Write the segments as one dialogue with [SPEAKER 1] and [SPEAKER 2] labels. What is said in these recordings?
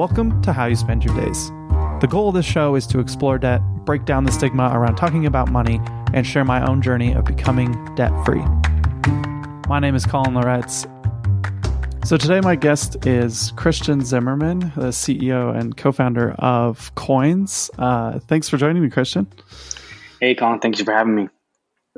[SPEAKER 1] Welcome to How You Spend Your Days. The goal of this show is to explore debt, break down the stigma around talking about money, and share my own journey of becoming debt free. My name is Colin Loretz. So today, my guest is Christian Zimmerman, the CEO and co founder of Qoins. Uh, thanks for joining me, Christian.
[SPEAKER 2] Hey, Colin. Thank you for having me.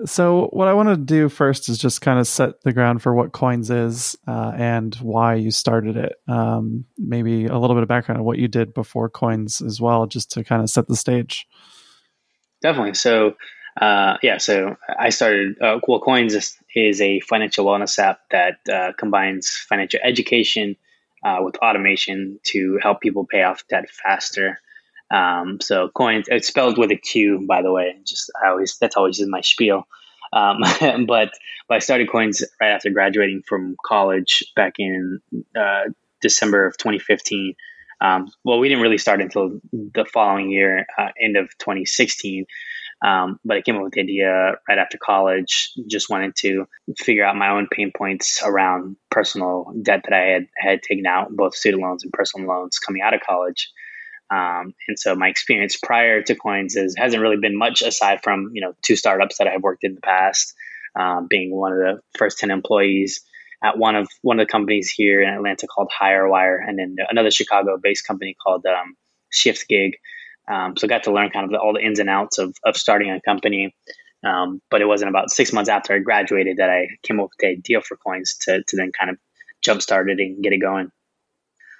[SPEAKER 1] So, what I want to do first is just kind of set the ground for what Qoins is uh, and why you started it. Um, maybe a little bit of background on what you did before Qoins as well, just to kind of set the stage.
[SPEAKER 2] Definitely. So, uh, yeah, so I started, uh, well, Qoins is, is, a financial wellness app that uh, combines financial education uh, with automation to help people pay off debt faster. Um, so Qoins, it's spelled with a Q, by the way. Just I always that's always in my spiel. Um, but but I started Qoins right after graduating from college back in uh, December of 2015. Um, well, we didn't really start until the following year, uh, end of 2016. Um, but I came up with the idea right after college. Just wanted to figure out my own pain points around personal debt that I had had taken out, both student loans and personal loans, coming out of college. Um, and so my experience prior to Qoins is hasn't really been much aside from you know two startups that I've worked in the past, um, being one of the first ten employees at one of one of the companies here in Atlanta called HireWire, and then another Chicago-based company called um, ShiftGig. Um, so got to learn kind of the, all the ins and outs of, of starting a company. Um, but it wasn't about six months after I graduated that I came up with the idea for Qoins to, to then kind of jumpstart it and get it going.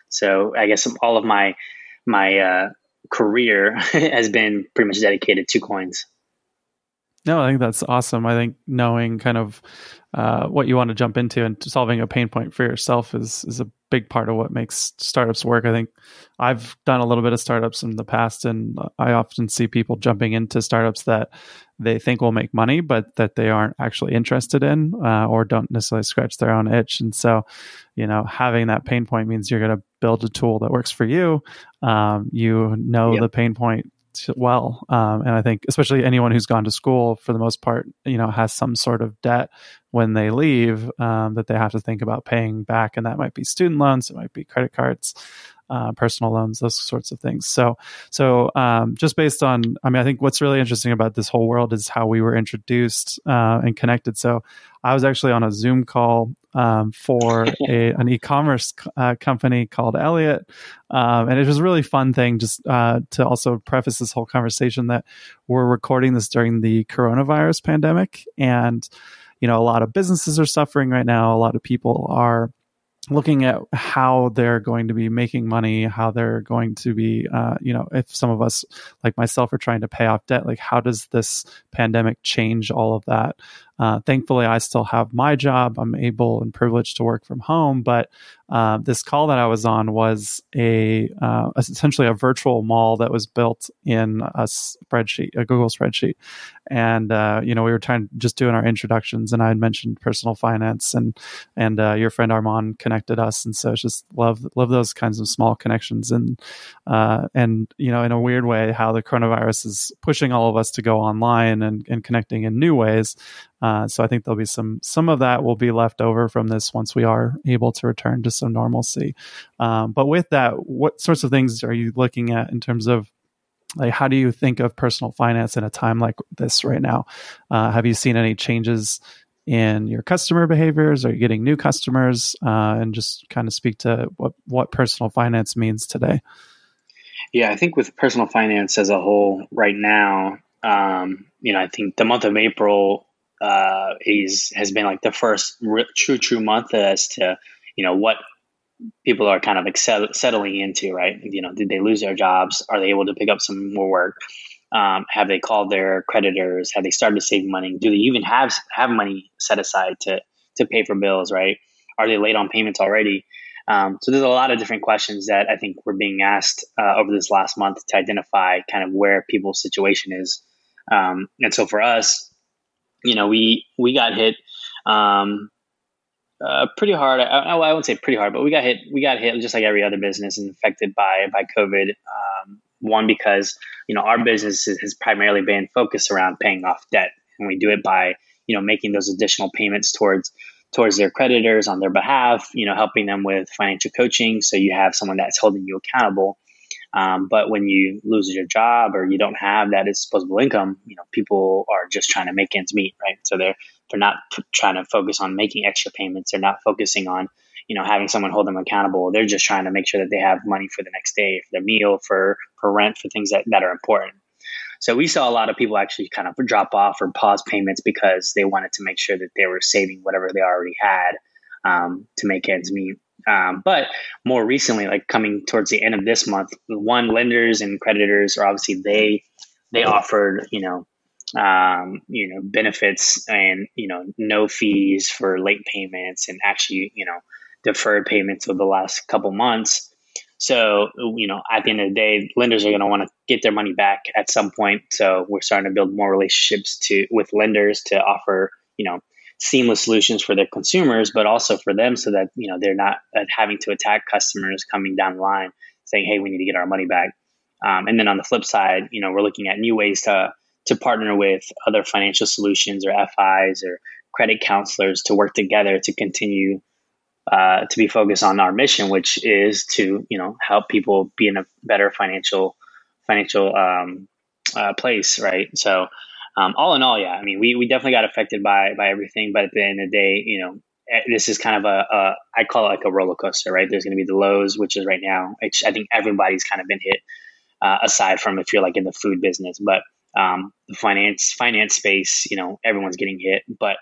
[SPEAKER 2] So I guess all of my my uh, career has been pretty much dedicated to Qoins.
[SPEAKER 1] No, I think that's awesome. I think knowing kind of uh, what you want to jump into and solving a pain point for yourself is is a big part of what makes startups work. I think I've done a little bit of startups in the past, and I often see people jumping into startups that they think will make money, but that they aren't actually interested in uh, or don't necessarily scratch their own itch. And so, you know, having that pain point means you're going to build a tool that works for you. Um, you know yep. the pain point well. Um, and I think especially anyone who's gone to school for the most part, you know, has some sort of debt when they leave um, that they have to think about paying back. And that might be student loans, it might be credit cards uh, personal loans, those sorts of things. So, so um, just based on, I mean, I think what's really interesting about this whole world is how we were introduced uh, and connected. So, I was actually on a Zoom call um, for a, an e-commerce uh, company called Elliot, um, and it was a really fun thing. Just uh, to also preface this whole conversation that we're recording this during the coronavirus pandemic, and you know, a lot of businesses are suffering right now. A lot of people are looking at how they're going to be making money, how they're going to be, uh, you know, if some of us, like myself, are trying to pay off debt, like how does this pandemic change all of that? Uh, thankfully, I still have my job. I'm able and privileged to work from home. But uh, this call that I was on was a uh, essentially a virtual mall that was built in a spreadsheet, a Google spreadsheet. And uh, you know, we were trying just doing our introductions, and I had mentioned personal finance, and and uh, your friend Armand connected us, and so it's just love love those kinds of small connections, and uh, and you know, in a weird way, how the coronavirus is pushing all of us to go online and, and connecting in new ways. Uh, so I think there'll be some some of that will be left over from this once we are able to return to some normalcy. Um, but with that, what sorts of things are you looking at in terms of like how do you think of personal finance in a time like this right now? Uh, have you seen any changes in your customer behaviors? Are you getting new customers? Uh, and just kind of speak to what what personal finance means today.
[SPEAKER 2] Yeah, I think with personal finance as a whole, right now, um, you know, I think the month of April uh, is has been like the first re- true true month as to you know what people are kind of like settling into right? You know did they lose their jobs? Are they able to pick up some more work? Um, have they called their creditors? Have they started to save money? Do they even have have money set aside to to pay for bills right? Are they late on payments already? Um, so there's a lot of different questions that i think were being asked uh, over this last month to identify kind of where people's situation is. Um, and so for us you know, we we got hit um, uh, pretty hard. I, I wouldn't say pretty hard, but we got hit. We got hit just like every other business and affected by by COVID. Um, one because you know our business has primarily been focused around paying off debt, and we do it by you know making those additional payments towards towards their creditors on their behalf, you know, helping them with financial coaching. So you have someone that's holding you accountable. Um, but when you lose your job or you don't have that disposable income, you know, people are just trying to make ends meet, right? So they're they're not p- trying to focus on making extra payments. They're not focusing on, you know, having someone hold them accountable. They're just trying to make sure that they have money for the next day, for their meal, for for rent, for things that, that are important. So we saw a lot of people actually kind of drop off or pause payments because they wanted to make sure that they were saving whatever they already had um, to make ends meet. Um, but more recently, like coming towards the end of this month, one lenders and creditors are obviously they they offered you know um, you know benefits and you know no fees for late payments and actually you know deferred payments over the last couple months. So, you know, at the end of the day, lenders are going to want to get their money back at some point. So we're starting to build more relationships to with lenders to offer, you know, seamless solutions for their consumers, but also for them so that, you know, they're not uh, having to attack customers coming down the line saying, hey, we need to get our money back. Um, and then on the flip side, you know, we're looking at new ways to to partner with other financial solutions or FIs or credit counselors to work together to continue uh, to be focused on our mission, which is to you know help people be in a better financial financial um, uh, place, right? So, um, all in all, yeah, I mean, we, we definitely got affected by by everything, but at the end of the day, you know, eh, this is kind of a, a I call it like a roller coaster, right? There's going to be the lows, which is right now. I think everybody's kind of been hit, uh, aside from if you're like in the food business, but um, the finance finance space, you know, everyone's getting hit, but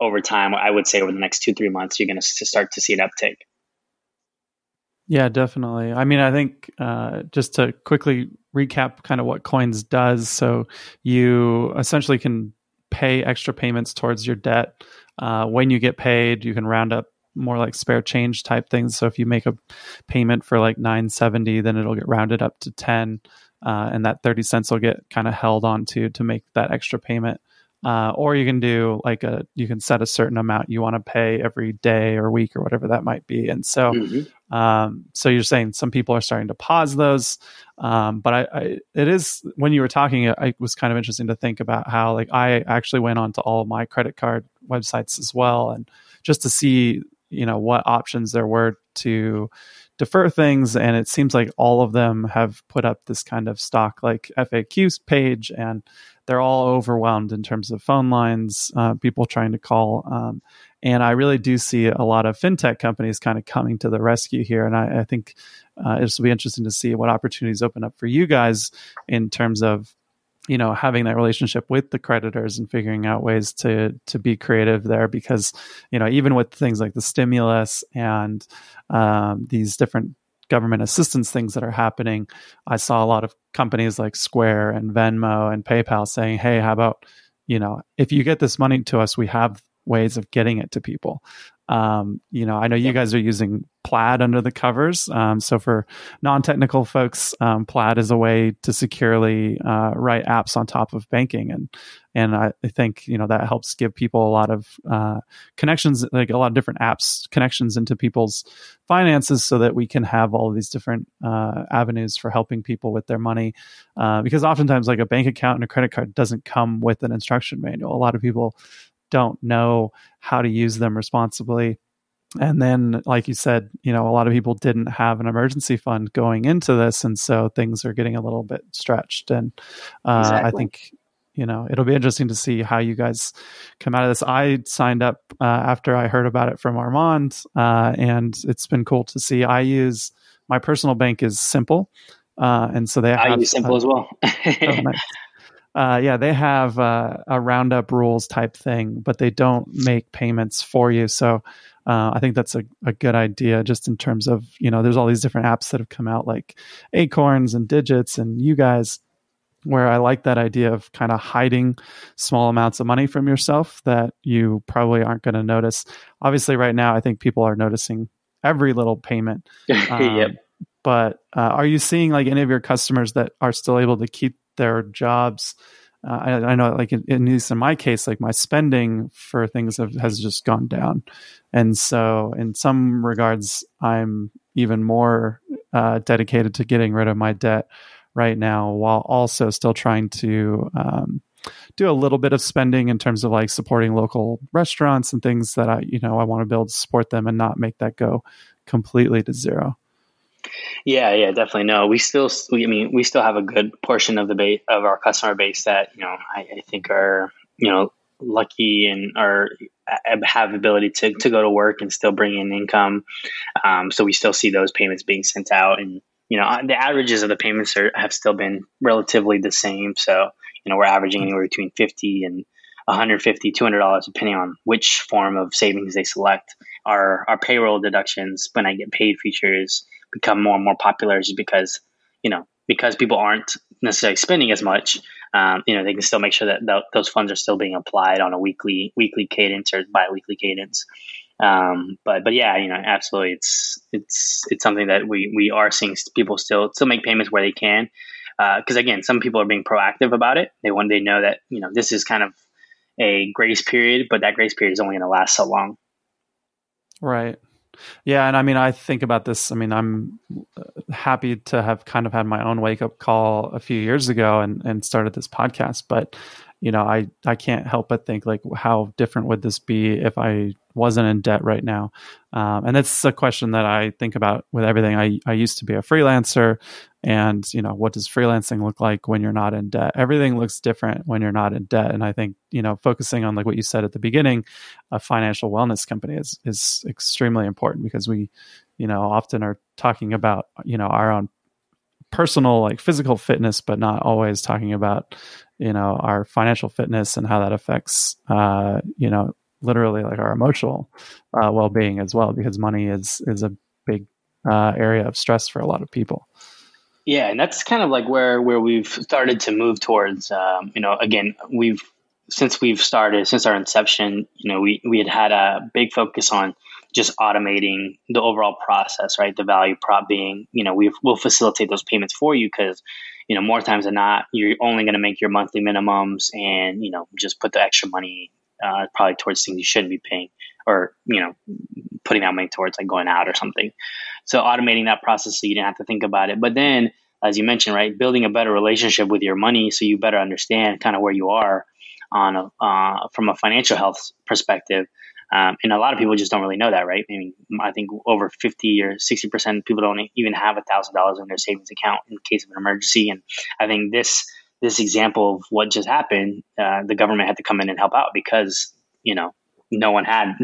[SPEAKER 2] over time, I would say over the next two, three months, you're going to start to see an uptick.
[SPEAKER 1] Yeah, definitely. I mean, I think uh, just to quickly recap kind of what Qoins does. So you essentially can pay extra payments towards your debt. Uh, when you get paid, you can round up more like spare change type things. So if you make a payment for like 970, then it'll get rounded up to 10. Uh, and that 30 cents will get kind of held on to to make that extra payment. Uh, or you can do like a you can set a certain amount you want to pay every day or week or whatever that might be. And so mm-hmm. um, so you're saying some people are starting to pause those. Um, but I, I, it is when you were talking it was kind of interesting to think about how like i actually went on to all my credit card websites as well and just to see you know what options there were to defer things. And it seems like all of them have put up this kind of stock like faqs page and they're all overwhelmed in terms of phone lines, uh, people trying to call. Um, and I really do see a lot of fintech companies kind of coming to the rescue here. And I, I think uh, this will be interesting to see what opportunities open up for you guys in terms of you know having that relationship with the creditors and figuring out ways to to be creative there because you know even with things like the stimulus and um, these different government assistance things that are happening, I saw a lot of companies like Square and Venmo and PayPal saying, "Hey, how about you know, if you get this money to us, we have ways of getting it to people." Um, you know, I know you guys are using Plaid under the covers. Um, so for non-technical folks, um, Plaid is a way to securely uh, write apps on top of banking, and and I, think you know that helps give people a lot of uh, connections, like a lot of different apps connections into people's finances, so that we can have all of these different uh, avenues for helping people with their money. Uh, because oftentimes, like a bank account and a credit card doesn't come with an instruction manual. A lot of people don't know how to use them responsibly. And then, like you said, you know, a lot of people didn't have an emergency fund going into this, and so things are getting a little bit stretched. And uh, exactly. I think, you know, it'll be interesting to see how you guys come out of this. I signed up uh, after I heard about it from Armand, uh, and it's been cool to see. I use my personal bank is Simple, uh, and so they
[SPEAKER 2] I have, use Simple as well. oh,
[SPEAKER 1] nice uh, yeah, they have uh, a roundup rules type thing, but they don't make payments for you. So uh, I think that's a, a good idea just in terms of, you know, there's all these different apps that have come out like Acorns and Digits and you guys, where I like that idea of kind of hiding small amounts of money from yourself that you probably aren't going to notice. Obviously, right now, I think people are noticing every little payment.
[SPEAKER 2] Um, yep.
[SPEAKER 1] But uh, are you seeing like any of your customers that are still able to keep their jobs. Uh, I, I, know, like in, at least in my case, like my spending for things have, has just gone down, and so in some regards, I'm even more uh, dedicated to getting rid of my debt right now, while also still trying to, um, do a little bit of spending in terms of like supporting local restaurants and things that I, you know, I want to build support them and not make that go completely to zero.
[SPEAKER 2] Yeah, yeah, definitely. No, we still, we, I mean, we still have a good portion of the base of our customer base that you know I, I think are you know lucky and are have ability to to go to work and still bring in income. Um, so we still see those payments being sent out, and you know the averages of the payments are have still been relatively the same. So you know we're averaging anywhere between fifty and 150 200 dollars depending on which form of savings they select our our payroll deductions when i get paid features become more and more popular just because you know because people aren't necessarily spending as much um, you know they can still make sure that th- those funds are still being applied on a weekly weekly cadence or bi-weekly cadence. Um, but but yeah you know absolutely it's it's it's something that we we are seeing people still still make payments where they can because uh, again some people are being proactive about it. They want they know that you know this is kind of a grace period but that grace period is only going to last so long.
[SPEAKER 1] Right yeah, and I mean, I think about this. I mean, I'm uh, happy to have kind of had my own wake up call a few years ago and and started this podcast. But you know, I I can't help but think like, how different would this be if I wasn't in debt right now? Um, and that's a question that I think about with everything. I I used to be a freelancer and you know what does freelancing look like when you're not in debt everything looks different when you're not in debt and i think you know focusing on like what you said at the beginning a financial wellness company is is extremely important because we you know often are talking about you know our own personal like physical fitness but not always talking about you know our financial fitness and how that affects uh you know literally like our emotional uh, well-being as well because money is is a big uh, area of stress for a lot of people
[SPEAKER 2] yeah, and that's kind of like where where we've started to move towards. Um, you know, again, we've since we've started since our inception. You know, we we had had a big focus on just automating the overall process, right? The value prop being, you know, we will facilitate those payments for you because, you know, more times than not, you're only going to make your monthly minimums and you know just put the extra money uh, probably towards things you shouldn't be paying or you know putting that money towards like going out or something. So automating that process so you didn't have to think about it. But then, as you mentioned, right, building a better relationship with your money so you better understand kind of where you are on a, uh, from a financial health perspective. Um, and a lot of people just don't really know that, right? I mean, I think over 50 or 60% of people don't even have a thousand dollars in their savings account in case of an emergency. And I think this, this example of what just happened, uh, the government had to come in and help out because, you know, no one had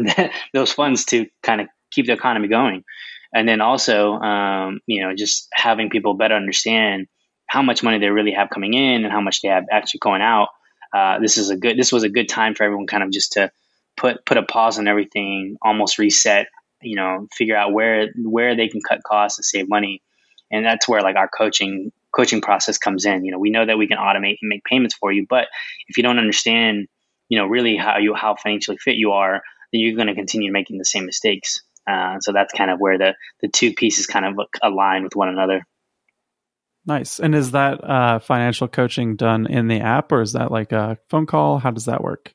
[SPEAKER 2] those funds to kind of keep the economy going. And then also, um, you know, just having people better understand how much money they really have coming in and how much they have actually going out. Uh, this is a good. This was a good time for everyone, kind of just to put put a pause on everything, almost reset. You know, figure out where where they can cut costs and save money, and that's where like our coaching coaching process comes in. You know, we know that we can automate and make payments for you, but if you don't understand you know really how you how financially fit you are, then you're going to continue making the same mistakes. Uh, so that's kind of where the the two pieces kind of align with one another.
[SPEAKER 1] Nice. And is that uh, financial coaching done in the app, or is that like a phone call? How does that work?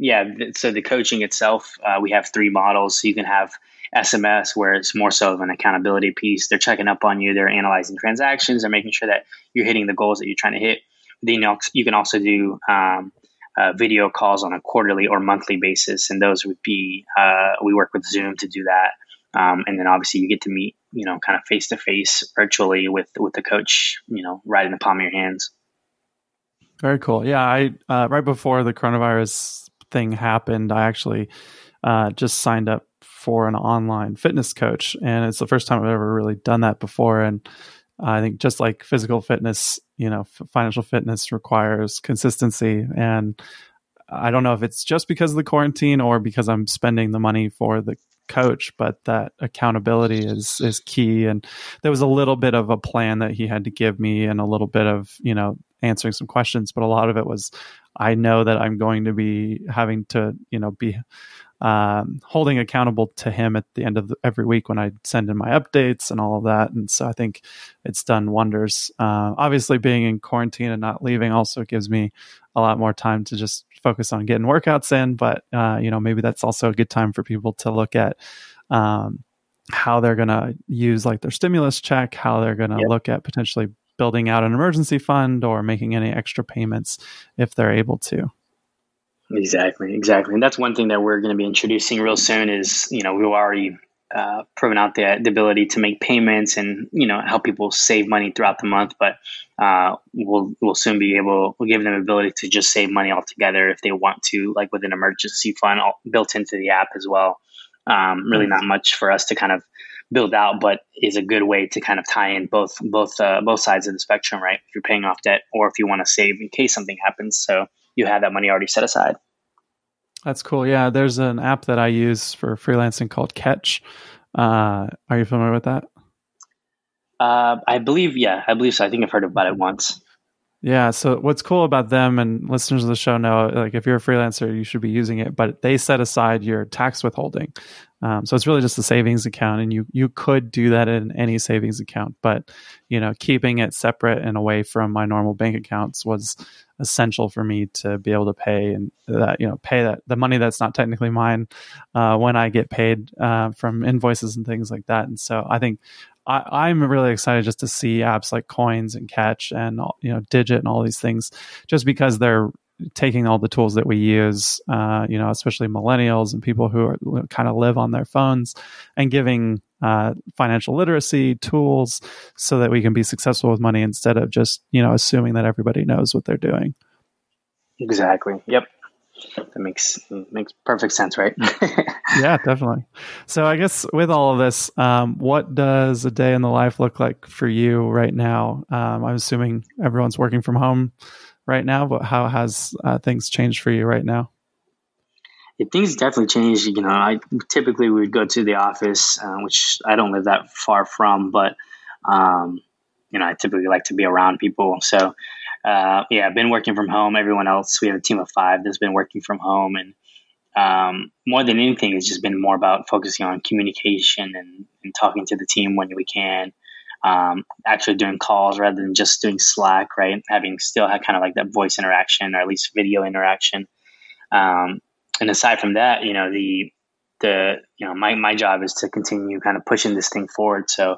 [SPEAKER 2] Yeah. So the coaching itself, uh, we have three models. So you can have SMS, where it's more so of an accountability piece. They're checking up on you. They're analyzing transactions. They're making sure that you're hitting the goals that you're trying to hit. Then you can also do um, uh, video calls on a quarterly or monthly basis, and those would be uh, we work with Zoom to do that, um, and then obviously you get to meet you know kind of face to face virtually with with the coach, you know, right in the palm of your hands.
[SPEAKER 1] Very cool. Yeah, I uh, right before the coronavirus thing happened, I actually uh, just signed up for an online fitness coach, and it's the first time I've ever really done that before, and I think just like physical fitness, you know, f- financial fitness requires consistency. And I don't know if it's just because of the quarantine or because I'm spending the money for the coach, but that accountability is is key. And there was a little bit of a plan that he had to give me, and a little bit of you know answering some questions, but a lot of it was I know that I'm going to be having to you know be um, holding accountable to him at the end of the, every week when I send in my updates and all of that. And so I think it's done wonders. Uh, obviously, being in quarantine and not leaving also gives me a lot more time to just focus on getting workouts in. But uh, you know, maybe that's also a good time for people to look at. Um, how they're going to use like their stimulus check, how they're going to yep. look at potentially building out an emergency fund or making any extra payments if they're able to.
[SPEAKER 2] Exactly, exactly, and that's one thing that we're going to be introducing real soon. Is you know we've already uh, proven out the, the ability to make payments and you know help people save money throughout the month, but uh, we'll we'll soon be able we'll give them the ability to just save money altogether if they want to, like with an emergency fund built into the app as well. Um, really, not much for us to kind of build out, but is a good way to kind of tie in both both uh, both sides of the spectrum, right? If you're paying off debt or if you want to save in case something happens, so you have that money already set aside.
[SPEAKER 1] That's cool. Yeah, there's an app that I use for freelancing called Catch. Uh, are you familiar with that?
[SPEAKER 2] Uh, I believe, yeah, I believe so. I think I've heard about it once.
[SPEAKER 1] Yeah. So what's cool about them and listeners of the show know, like if you're a freelancer, you should be using it, but they set aside your tax withholding. Um, so it's really just a savings account, and you you could do that in any savings account, but you know keeping it separate and away from my normal bank accounts was essential for me to be able to pay and that you know pay that the money that's not technically mine uh, when I get paid uh, from invoices and things like that. And so I think I, am really excited just to see apps like Qoins and Catch and you know Digit and all these things, just because they're taking all the tools that we use, uh, you know, especially millennials and people who are, kind of live on their phones, and giving uh, financial literacy tools so that we can be successful with money instead of just you know assuming that everybody knows what they're doing.
[SPEAKER 2] Exactly. Yep. That makes makes perfect sense, right?
[SPEAKER 1] yeah, definitely. So I guess with all of this, um, what does a day in the life look like for you right now? Um, I'm assuming everyone's working from home right now, but how has uh, things changed for you right now?
[SPEAKER 2] Yeah, things definitely changed. You know, I typically would go to the office, uh, which I don't live that far from, but um, you know, I typically like to be around people. So, uh, yeah, been working from home. Everyone else, we have a team of five that's been working from home, and um, more than anything, it's just been more about focusing on communication and, and talking to the team when we can um, actually doing calls rather than just doing Slack, right? Having still had kind of like that voice interaction or at least video interaction. Um, and aside from that, you know, the, the, you know, my, my job is to continue kind of pushing this thing forward. So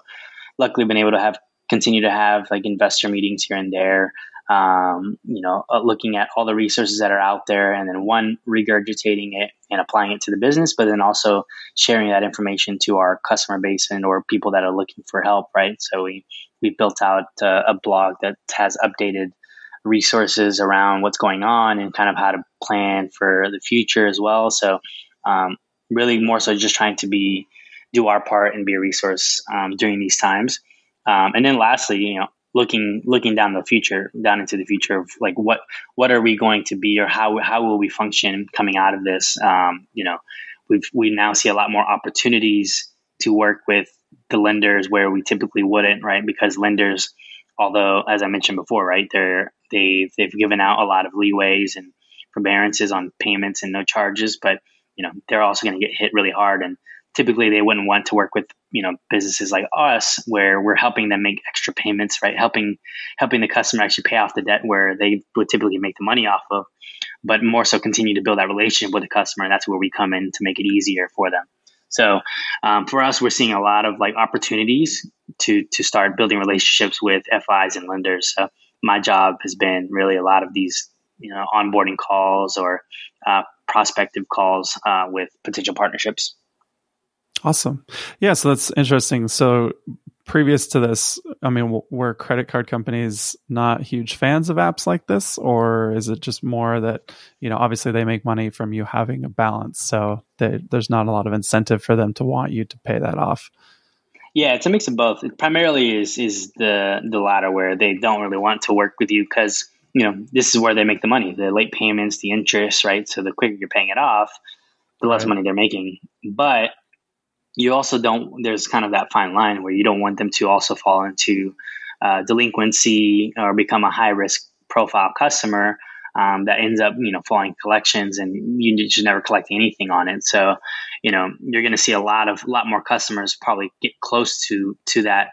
[SPEAKER 2] luckily been able to have, continue to have like investor meetings here and there um, you know, uh, looking at all the resources that are out there and then one, regurgitating it and applying it to the business, but then also sharing that information to our customer base and or people that are looking for help, right? So we, we built out uh, a blog that has updated resources around what's going on and kind of how to plan for the future as well. So um, really more so just trying to be, do our part and be a resource um, during these times. Um, and then lastly, you know, looking looking down the future down into the future of like what what are we going to be or how how will we function coming out of this? Um, you know we we now see a lot more opportunities to work with the lenders where we typically wouldn't right? Because lenders although as i mentioned before right they're they they've given out a lot of leeways and forbearances on payments and no charges but you know they're also going to get hit really hard and typically they wouldn't want to work with you know businesses like us where we're helping them make extra payments right? Helping helping the customer actually pay off the debt where they would typically make the money off of but more so continue to build that relationship with the customer and that's where we come in to make it easier for them. So um, for us we're seeing a lot of like opportunities to to start building relationships with fis and lenders. So my job has been really a lot of these you know onboarding calls or uh, prospective calls uh, with potential partnerships
[SPEAKER 1] Awesome. Yeah, so that's interesting. So previous to this, I mean, were credit card companies not huge fans of apps like this, or is it just more that you know, obviously they make money from you having a balance, so they, there's not a lot of incentive for them to want you to pay that off.
[SPEAKER 2] Yeah, it's a mix of both. It primarily is is the the latter where they don't really want to work with you because you know this is where they make the money, the late payments, the interest, right? So the quicker you're paying it off, the less right. money they're making. But you also don't there's kind of that fine line where you don't want them to also fall into uh, delinquency or become a high risk profile customer um, that ends up you know falling collections and you just never collecting anything on it. So you know you're going to see a lot of a lot more customers probably get close to to that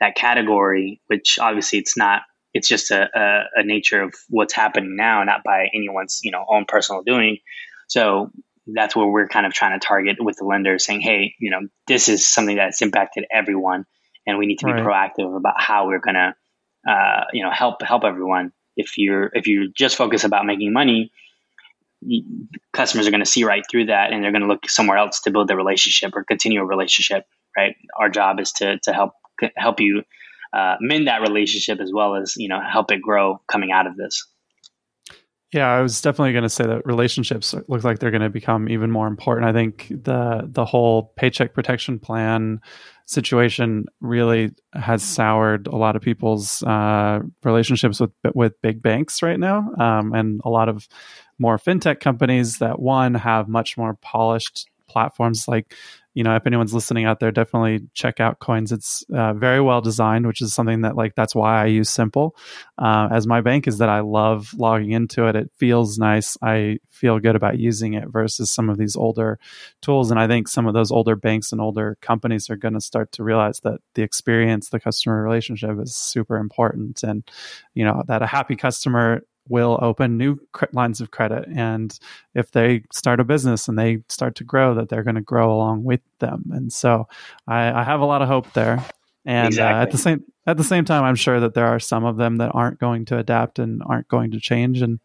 [SPEAKER 2] that category which obviously it's not it's just a, a, a nature of what's happening now not by anyone's you know own personal doing. So that's where we're kind of trying to target with the lenders saying, hey, you know, this is something that's impacted everyone and we need to be right. proactive about how we're going to uh, you know help help everyone. If you're if you just focus about making money, customers are going to see right through that, and they're going to look somewhere else to build their relationship or continue a relationship. Right. Our job is to to help help you uh, mend that relationship as well as you know help it grow coming out of this.
[SPEAKER 1] Yeah, I was definitely going to say that relationships look like they're going to become even more important. I think the the whole paycheck protection plan situation really has soured a lot of people's uh, relationships with with big banks right now, um, and a lot of more fintech companies that one have much more polished platforms like you know if anyone's listening out there definitely check out Qoins. It's uh, very well designed which is something that like that's why i use simple uh, as my bank is that i love logging into it. It feels nice. I feel good about using it versus some of these older tools. And i think some of those older banks and older companies are going to start to realize that the experience the customer relationship is super important. And you know that a happy customer will open new lines of credit. And if they start a business and they start to grow that they're going to grow along with them. And so i, I have a lot of hope there. And exactly. uh, at the same at the same time i'm sure that there are some of them that aren't going to adapt and aren't going to change. And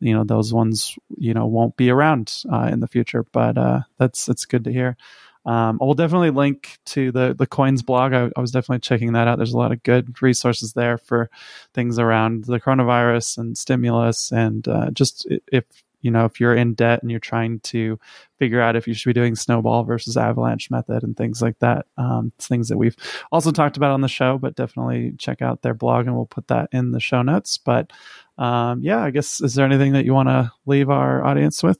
[SPEAKER 1] you know those ones you know won't be around uh, in the future. But uh, that's that's good to hear um, I will definitely link to the the Qoins blog. I, I, was definitely checking that out. There's a lot of good resources there for things around the coronavirus and stimulus, and uh, just if you know if you're in debt and you're trying to figure out if you should be doing snowball versus avalanche method and things like that. Um, things that we've also talked about on the show, but definitely check out their blog and we'll put that in the show notes. But um, yeah, I guess is there anything that you want to leave our audience with?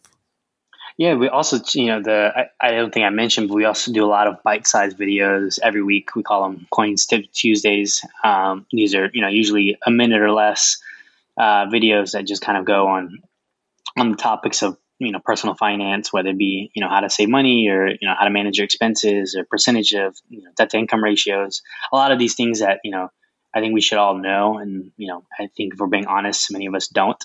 [SPEAKER 2] Yeah, we also, you know, the I, I, don't think I mentioned, but we also do a lot of bite-sized videos every week. We call them Qoins Tip Tuesdays. Um, these are, you know, usually a minute or less uh, videos that just kind of go on on the topics of you know personal finance, whether it be you know how to save money or you know how to manage your expenses or percentage of you know, debt to income ratios. A lot of these things that you know I think we should all know, and you know I think if we're being honest, many of us don't.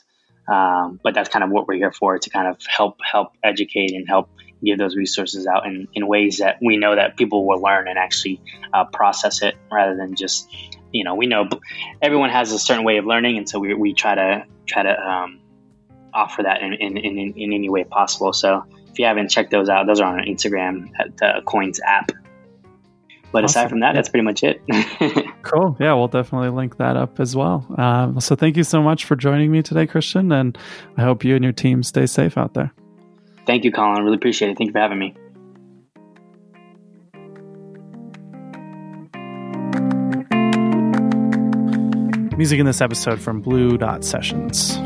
[SPEAKER 2] Um, but that's kind of what we're here for to kind of help help educate and help give those resources out in, in ways that we know that people will learn and actually uh, process it rather than just you know we know everyone has a certain way of learning and so we, we try to try to um, offer that in, in, in, in any way possible so if you haven't checked those out those are on our instagram at the Qoins app but awesome. aside from that, that's pretty much it.
[SPEAKER 1] cool. Yeah, we'll definitely link that up as well. Um, so thank you so much for joining me today, Christian, and I hope you and your team stay safe out there.
[SPEAKER 2] Thank you, Colin. I really appreciate it. Thank you for having me.
[SPEAKER 1] Music in this episode from Blue Dot Sessions.